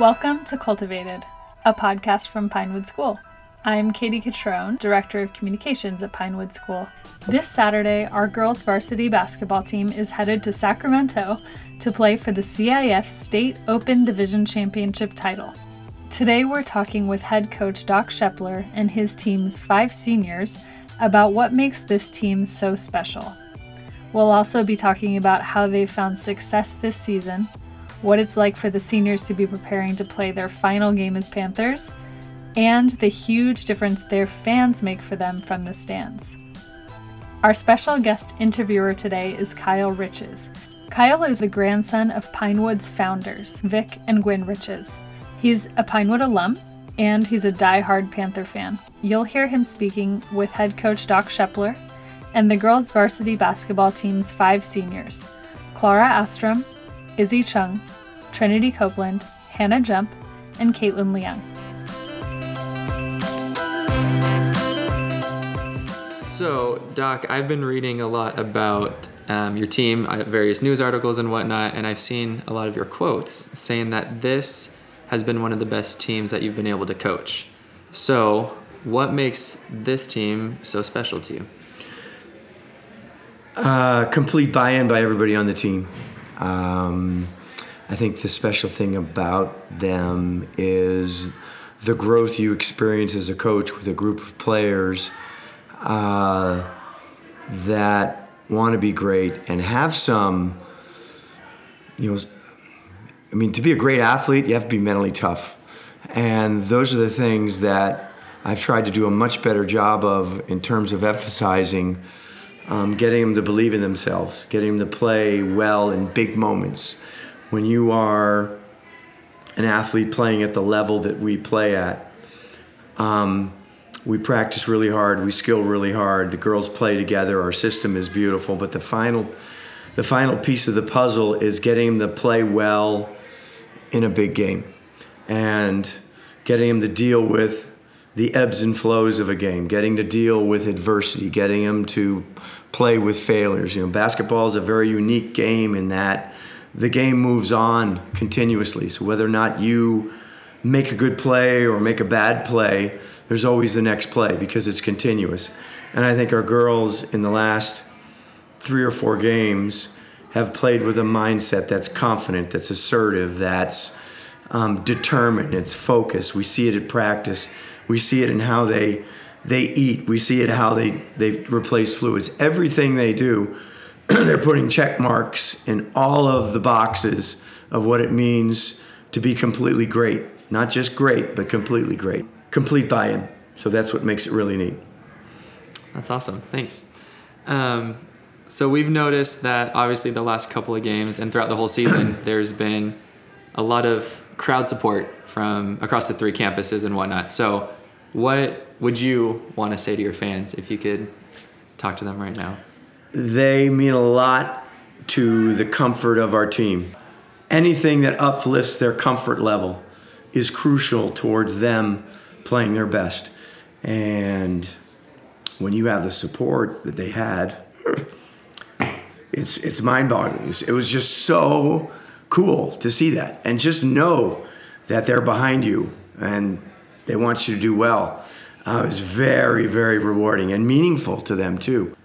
Welcome to Cultivated, a podcast from Pinewood School. I'm Katie Catrone, Director of Communications at Pinewood School. This Saturday, our girls' varsity basketball team is headed to Sacramento to play for the CIF State Open Division Championship title. Today, we're talking with head coach Doc Scheppler and his team's five seniors about what makes this team so special. We'll also be talking about how they've found success this season, what it's like for the seniors to be preparing to play their final game as Panthers, and the huge difference their fans make for them from the stands. Our special guest interviewer today is Kyle Riches. Kyle is the grandson of Pinewood's founders, Vic and Gwen Riches. He's a Pinewood alum and he's a die-hard Panther fan. You'll hear him speaking with head coach Doc Scheppler and the girls' varsity basketball team's five seniors Klara Astrom, Izzy Chung, Trinity Copeland, Hannah Jump, and Kaitlyn Leung. So, Doc, I've been reading a lot about um, your team, uh, various news articles and whatnot, and I've seen a lot of your quotes saying that this has been one of the best teams that you've been able to coach. So, what makes this team so special to you? Uh, complete buy-in by everybody on the team. Um, I think the special thing about them is the growth you experience as a coach with a group of players uh, that want to be great and have some, you know, I mean, to be a great athlete, you have to be mentally tough. And those are the things that I've tried to do a much better job of in terms of emphasizing um, getting them to believe in themselves, getting them to play well in big moments. When you are an athlete playing at the level that we play at, um, we practice really hard, we skill really hard. The girls play together. Our system is beautiful, but the final, the final piece of the puzzle is getting them to play well in a big game, and getting them to deal with the ebbs and flows of a game, getting to deal with adversity, getting them to play with failures. You know, basketball is a very unique game in that the game moves on continuously. So whether or not you make a good play or make a bad play, there's always the next play because it's continuous. And I think our girls in the last three or four games have played with a mindset that's confident, that's assertive, that's um, determined, it's focused. We see it at practice. We see it in how they they eat. We see it how they they replace fluids. Everything they do, they're putting check marks in all of the boxes of what it means to be completely great. Not just great, but completely great. Complete buy-in. So that's what makes it really neat. That's awesome. Thanks. Um, so we've noticed that obviously the last couple of games and throughout the whole season, there's been a lot of crowd support from across the three campuses and whatnot. So, what would you want to say to your fans if you could talk to them right now? They mean a lot to the comfort of our team. Anything that uplifts their comfort level is crucial towards them playing their best. And when you have the support that they had, it's it's mind-boggling. It was just so cool to see that and just know that they're behind you and they want you to do well. Uh, it was very, very rewarding and meaningful to them too.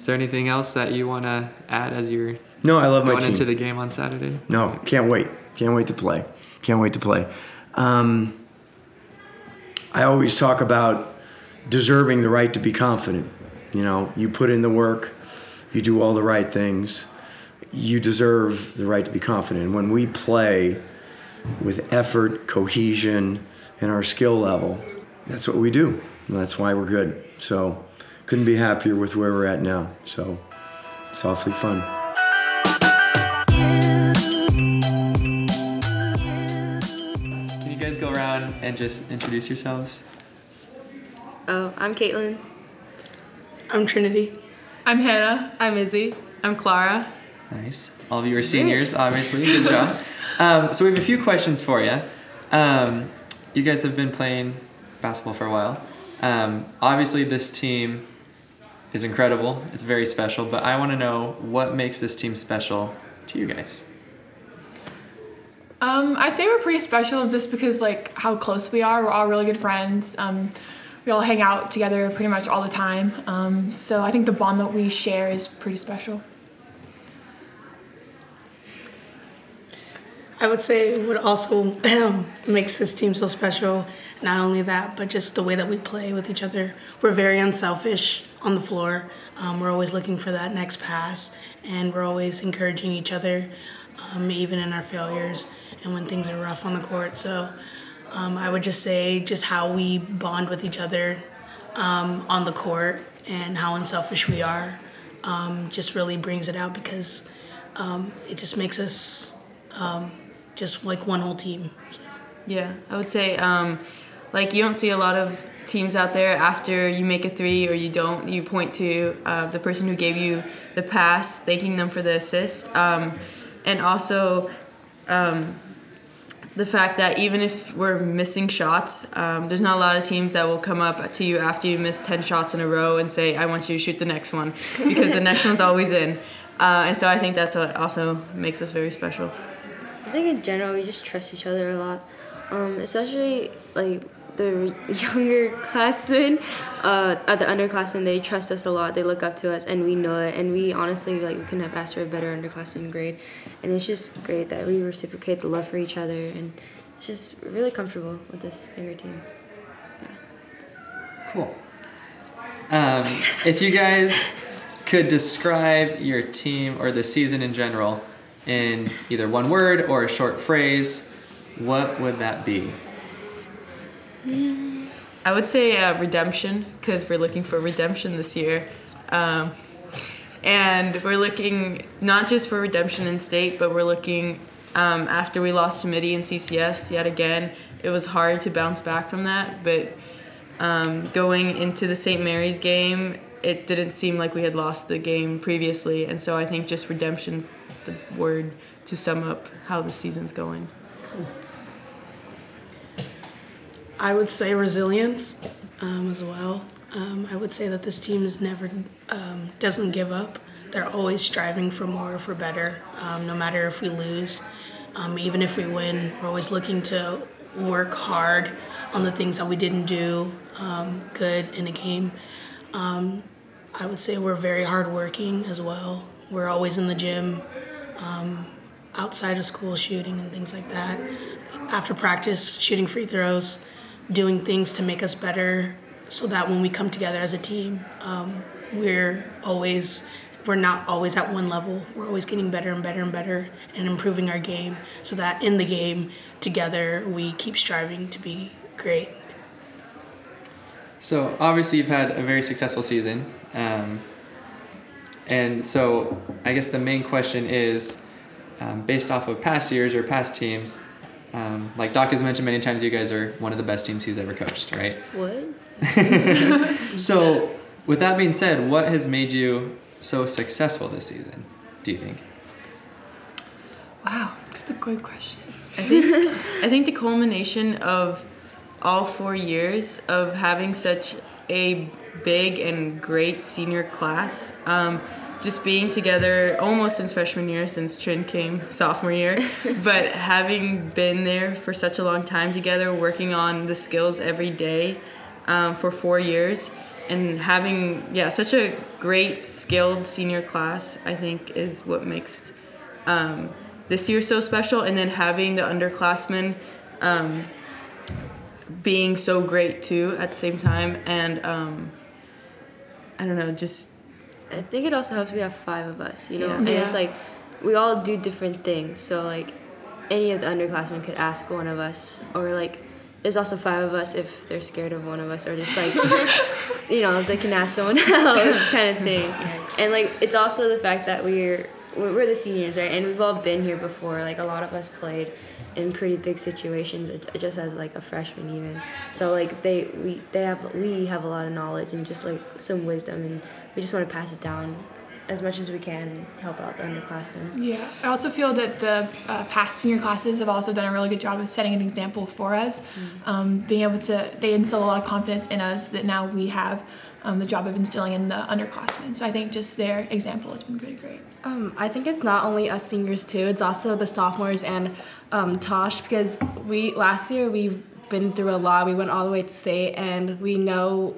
Is there anything else that you want to add as you're no, I love going my team. into the game on Saturday? No, can't wait. Can't wait to play. Can't wait to play. Um, I always talk about deserving the right to be confident. You know, you put in the work, you do all the right things, you deserve the right to be confident. And when we play with effort, cohesion, and our skill level, that's what we do. And that's why we're good. So, couldn't be happier with where we're at now. So, it's awfully fun. Can you guys go around and just introduce yourselves? Oh, I'm Kaitlyn. I'm Trinity. I'm Hannah. I'm Izzy. I'm Klara. Nice. All of you are seniors, obviously. Good job. Um, so we have a few questions for you. Um, you guys have been playing basketball for a while. Um, obviously, this team is incredible. It's very special. But I want to know what makes this team special to you guys. Um, I'd say we're pretty special just because like how close we are. We're all really good friends. Um, we all hang out together pretty much all the time. Um, so I think the bond that we share is pretty special. I would say what also makes this team so special, not only that, but just the way that we play with each other. We're very unselfish on the floor. Um, we're always looking for that next pass, and we're always encouraging each other, um, even in our failures and when things are rough on the court. So um, I would just say just how we bond with each other um, on the court and how unselfish we are um, just really brings it out because um, it just makes us just like one whole team. So. Yeah, I would say um, like you don't see a lot of teams out there after you make a three or you don't you point to uh, the person who gave you the pass thanking them for the assist um, and also um, the fact that even if we're missing shots, um, there's not a lot of teams that will come up to you after you miss 10 shots in a row and say, I want you to shoot the next one because the next one's always in. Uh, and so I think that's what also makes us very special. I think in general, we just trust each other a lot, um, especially like the younger classmen, uh, at the underclassmen, they trust us a lot. They look up to us, and we know it. And we honestly like we couldn't have asked for a better underclassmen grade. And it's just great that we reciprocate the love for each other, and it's just really comfortable with this bigger team. Yeah. Cool. Um, if you guys could describe your team or the season in general in either one word or a short phrase, what would that be? I would say uh, redemption because we're looking for redemption this year. Um, and we're looking not just for redemption in state, but we're looking um, after we lost to Mitty and CCS yet again. It was hard to bounce back from that, but um, going into the St. Mary's game, it didn't seem like we had lost the game previously, and so I think just redemption's the word to sum up how the season's going. Cool. I would say resilience um, as well. Um, I would say that this team is never um, doesn't give up. They're always striving for more, for better. Um, no matter if we lose, um, even if we win, we're always looking to work hard on the things that we didn't do um, good in a game. I would say we're very hardworking as well. We're always in the gym, outside of school shooting and things like that. After practice, shooting free throws doing things to make us better so that when we come together as a team, um, we're always we're not always at one level. We're always getting better and better and better and improving our game so that in the game together we keep striving to be great. So obviously you've had a very successful season, um, and so I guess the main question is, um, based off of past years or past teams, um, like Doc has mentioned many times, you guys are one of the best teams he's ever coached, right? What? so, with that being said, what has made you so successful this season? Do you think? Wow, that's a good question. I think, I think the culmination of all four years of having such a big and great senior class. Um, just being together almost since freshman year, since Trin came sophomore year, but having been there for such a long time together, working on the skills every day um, for four years, and having yeah such a great skilled senior class, I think is what makes um, this year so special. And then having the underclassmen um, being so great too at the same time, and um, I don't know, just I think it also helps we have five of us, you know? Yeah. And it's like we all do different things. So like any of the underclassmen could ask one of us or like there's also five of us if they're scared of one of us or just like you know, they can ask someone else kind of thing. And like it's also the fact that we're we're the seniors, right? And we've all been here before. Like a lot of us played in pretty big situations just as like a freshman even so like they we they have we have a lot of knowledge and just like some wisdom and we just want to pass it down as much as we can and help out the underclassmen. Yeah, I also feel that the uh, past senior classes have also done a really good job of setting an example for us. Um, being able to, they instill a lot of confidence in us that now we have um, the job of instilling in the underclassmen. So I think just their example has been pretty great. Um, I think it's not only us seniors too; it's also the sophomores and um, Tosh because we last year we've been through a lot. We went all the way to state, and we know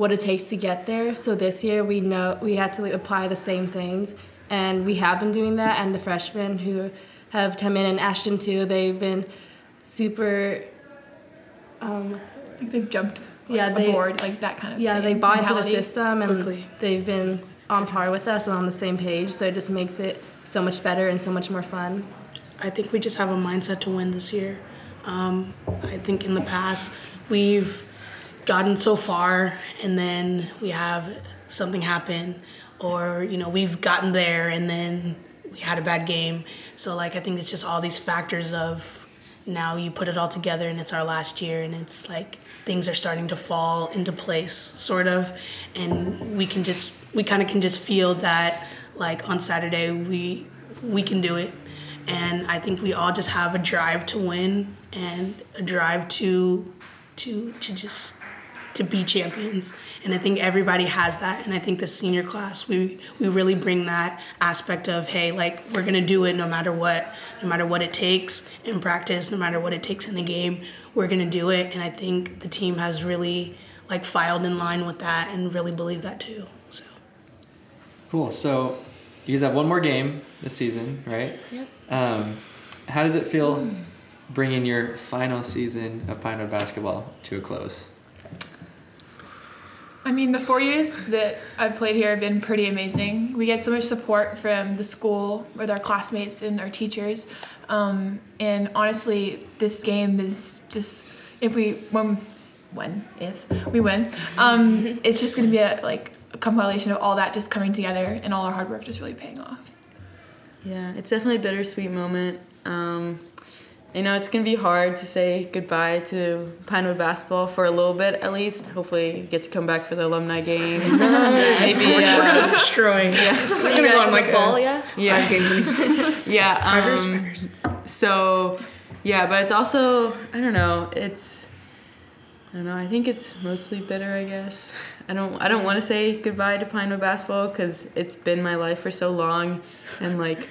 what it takes to get there. So this year we know we had to like, apply the same things, and we have been doing that. And the freshmen who have come in and Ashton too, they've been super. Um, what's the word? I think they've jumped like, Yeah, they- aboard, like that kind of Yeah, same they bought into the system and Quickly. they've been on par with us and on the same page. So it just makes it so much better and so much more fun. I think we just have a mindset to win this year. Um, I think in the past we've gotten so far and then we have something happen, or you know we've gotten there and then we had a bad game. So like I think it's just all these factors of now you put it all together and it's our last year and it's like things are starting to fall into place sort of and we can just we kind of can just feel that like on Saturday we we can do it and I think we all just have a drive to win and a drive to to to just to be champions and I think everybody has that and I think the senior class we we really bring that aspect of hey like we're gonna do it no matter what no matter what it takes in practice no matter what it takes in the game we're gonna do it and I think the team has really like filed in line with that and really believe that too so Cool. So you guys have one more game this season, right? Yep. Um, how does it feel bringing your final season of Pinewood basketball to a close? I mean, the four years that I've played here have been pretty amazing. We get so much support from the school with our classmates and our teachers. Um, and honestly, this game is just if we when when if we win, um, it's just gonna be a like a compilation of all that just coming together and all our hard work just really paying off. Yeah, it's definitely a bittersweet moment. Um, you know, it's gonna be hard to say goodbye to Pinewood basketball for a little bit at least. Hopefully, get to come back for the alumni games. Maybe, uh, destroy yes, it's gonna guys go on like the fall, a yeah? yeah, five game yeah. fivers, Um, fivers. so, yeah, but it's also I don't know. It's I don't know. I think it's mostly bitter. I guess I don't. I don't want to say goodbye to Pinewood basketball because it's been my life for so long, and like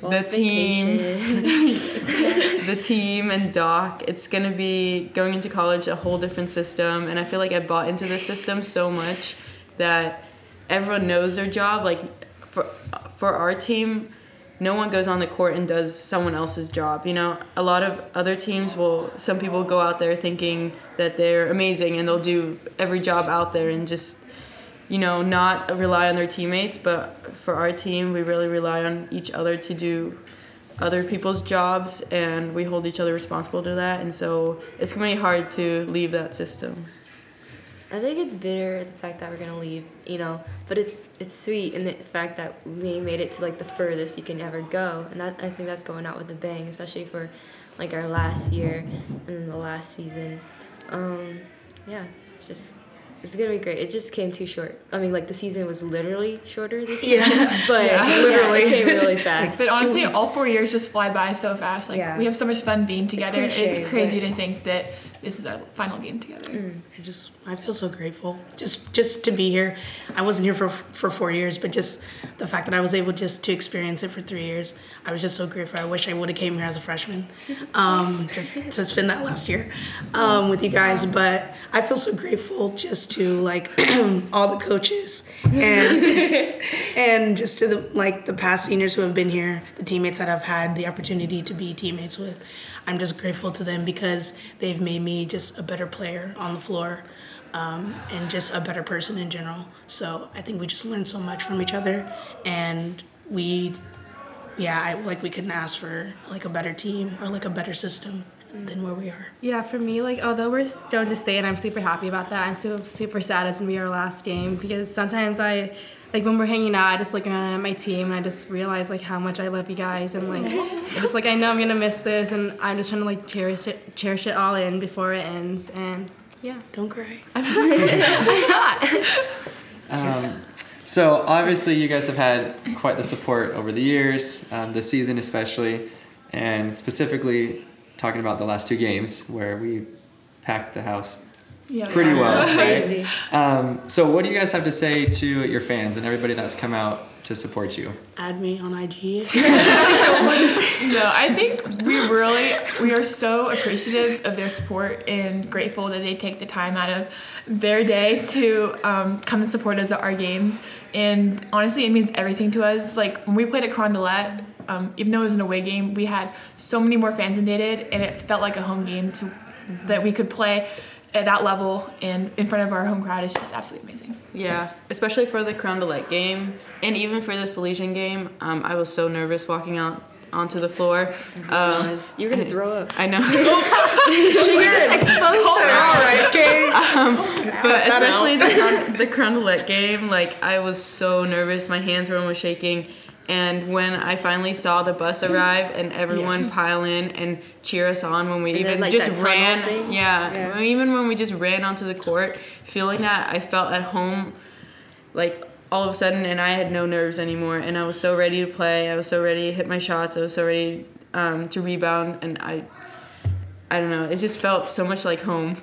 Well, The team. the team and Doc, it's gonna be going into college a whole different system, and I feel like I bought into this system so much that everyone knows their job. Like for for our team, no one goes on the court and does someone else's job. You know, a lot of other teams will. Some people go out there thinking that they're amazing and they'll do every job out there and just you know, not rely on their teammates, but for our team, we really rely on each other to do other people's jobs and we hold each other responsible to that. And so it's going to be hard to leave that system. I think it's bitter the fact that we're gonna leave, you know, but it's it's sweet in the fact that we made it to like the furthest you can ever go, and that I think that's going out with a bang, especially for like our last year and then the last season. Um, yeah, just it's gonna be great. It just came too short. I mean, like the season was literally shorter this year, Yeah. but Yeah. yeah, Literally. it came really fast. But honestly, weeks. all four years just fly by so fast. Like Yeah. we have so much fun being together. It's, cliche, crazy but- to think that this is our final game together. I just I feel so grateful just just to be here. I wasn't here for for four years, but just the fact that I was able just to experience it for three years, I was just so grateful. I wish I would have came here as a freshman, um, just to spend that last year um, with you guys. But I feel so grateful just to like all the coaches and and just to the like the past seniors who have been here, the teammates that I've had the opportunity to be teammates with. I'm just grateful to them because they've made me just a better player on the floor um, and just a better person in general. So I think we just learned so much from each other, and we, yeah, I, like we couldn't ask for like a better team or like a better system than where we are. Yeah, for me, like although we're going to stay and I'm super happy about that, I'm still super sad it's gonna be our last game because sometimes I like when we're hanging out, I just look at my team and I just realize like how much I love you guys and like I'm just like I know I'm gonna miss this and I'm just trying to like cherish it cherish it all in before it ends and yeah. Don't cry. I'm Um, So obviously, you guys have had quite the support over the years, um, this season especially, and specifically talking about the last two games where we packed the house Yeah. pretty well. right? Crazy. Um, so what do you guys have to say to your fans and everybody that's come out to support you? Add me on IG. No, I think we really we are so appreciative of their support and grateful that they take the time out of their day to um, come and support us at our games. And honestly, it means everything to us. Like when we played at Carondelet, um, even though it was an away game, we had so many more fans than they did, and it felt like a home game to that we could play at that level and in front of our home crowd is just absolutely amazing. Yeah, especially for the Carondelet game and even for the Salesian game. Um, I was so nervous walking out onto the floor. Um, You're gonna throw up. I know. She just exposed All right, okay. but especially the crown, the Crown game, like I was so nervous. My hands were almost shaking. And when I finally saw the bus arrive and everyone pile in and cheer us on when we then, even like, just ran, yeah, Yeah. even when we just ran onto the court, feeling that I felt at home, like all of a sudden, and I had no nerves anymore, and I was so ready to play. I was so ready to hit my shots. I was so ready um, to rebound, and I, I don't know, it just felt so much like home.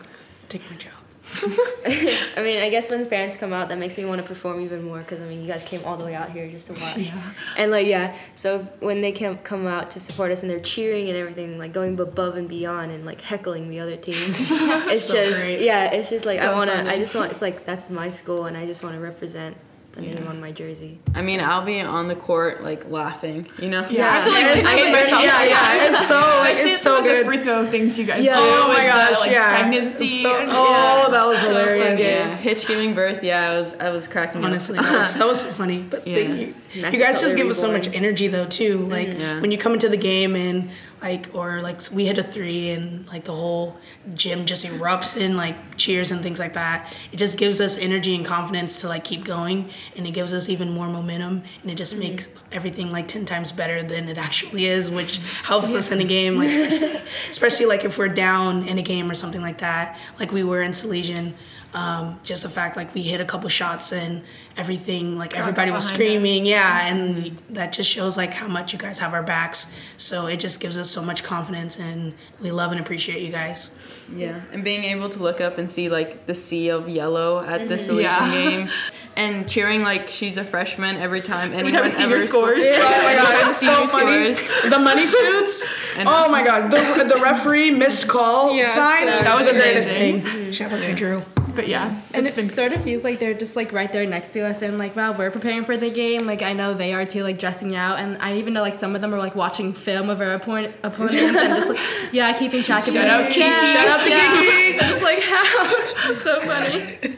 Take my job. I mean, I guess when fans come out, that makes me want to perform even more because I mean, you guys came all the way out here just to watch, and like yeah. So when they can come out to support us and they're cheering and everything, like going above and beyond and like heckling the other teams, it's So just great. yeah. It's just like I So wanna. funny. I just want. It's like that's my school, and I just want to represent the name on my jersey. I mean, I'll be on the court like laughing, you know. Yeah, I have to like It's contain so- myself. yeah, yeah, it's so like it's so of the good. free throw things you guys Yeah. do. Oh with my the, gosh, like, yeah. Pregnancy. So- and- oh, that was hilarious. Yeah, Hitch giving birth. Yeah, I was I was cracking Honestly, up. that was, that was funny. But Yeah. thank you. You guys just give us so much energy though too. Like Yeah. when you come into the game and like or like we hit a three and like the whole gym just erupts in like cheers and things like that. It just gives us energy and confidence to like keep going and it gives us even more momentum and it just mm-hmm. makes everything like 10 times better than it actually is which helps us in a game like especially, especially like if we're down in a game or something like that like we were in Salesian um, just the fact like we hit a couple shots and everything like everybody was screaming us. yeah and that just shows like how much you guys have our backs so it just gives us so much confidence and we love and appreciate you guys Yeah, and being able to look up and see like the sea of yellow at the Salesian Yeah. game, and cheering like she's a freshman every time anyone time a senior ever scores. Scores. oh my god it's so funny scores. the money suits oh my god the, the referee missed call Yeah, sign that that was was the greatest thing shout out to drew But yeah, And it been sort of feels like they're just like right there next to us, and like wow, we're preparing for the game. Like I know they are too, like dressing out, and I even know like some of them are like watching film of our opponent opponents and just like yeah, keeping track of Shout it. out Kiki. Yeah, Shout out to yeah. Kiki. Just like how it's so funny.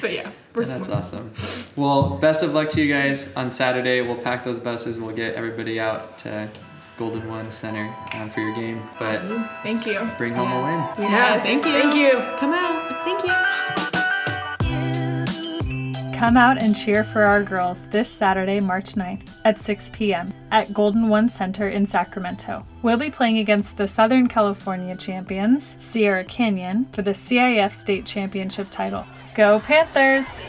but yeah, we're That's awesome. Well, best of luck to you guys on Saturday. We'll pack those buses we'll get everybody out to Golden One Center um, for your game. But Thank you. bring home a win. yeah thank you. thank you Come out. Thank you. Come out and cheer for our girls this Saturday, March 9th at 6 p.m. at Golden One Center in Sacramento. We'll be playing against the Southern California champions, Sierra Canyon, for the CIF State Championship title. Go Panthers!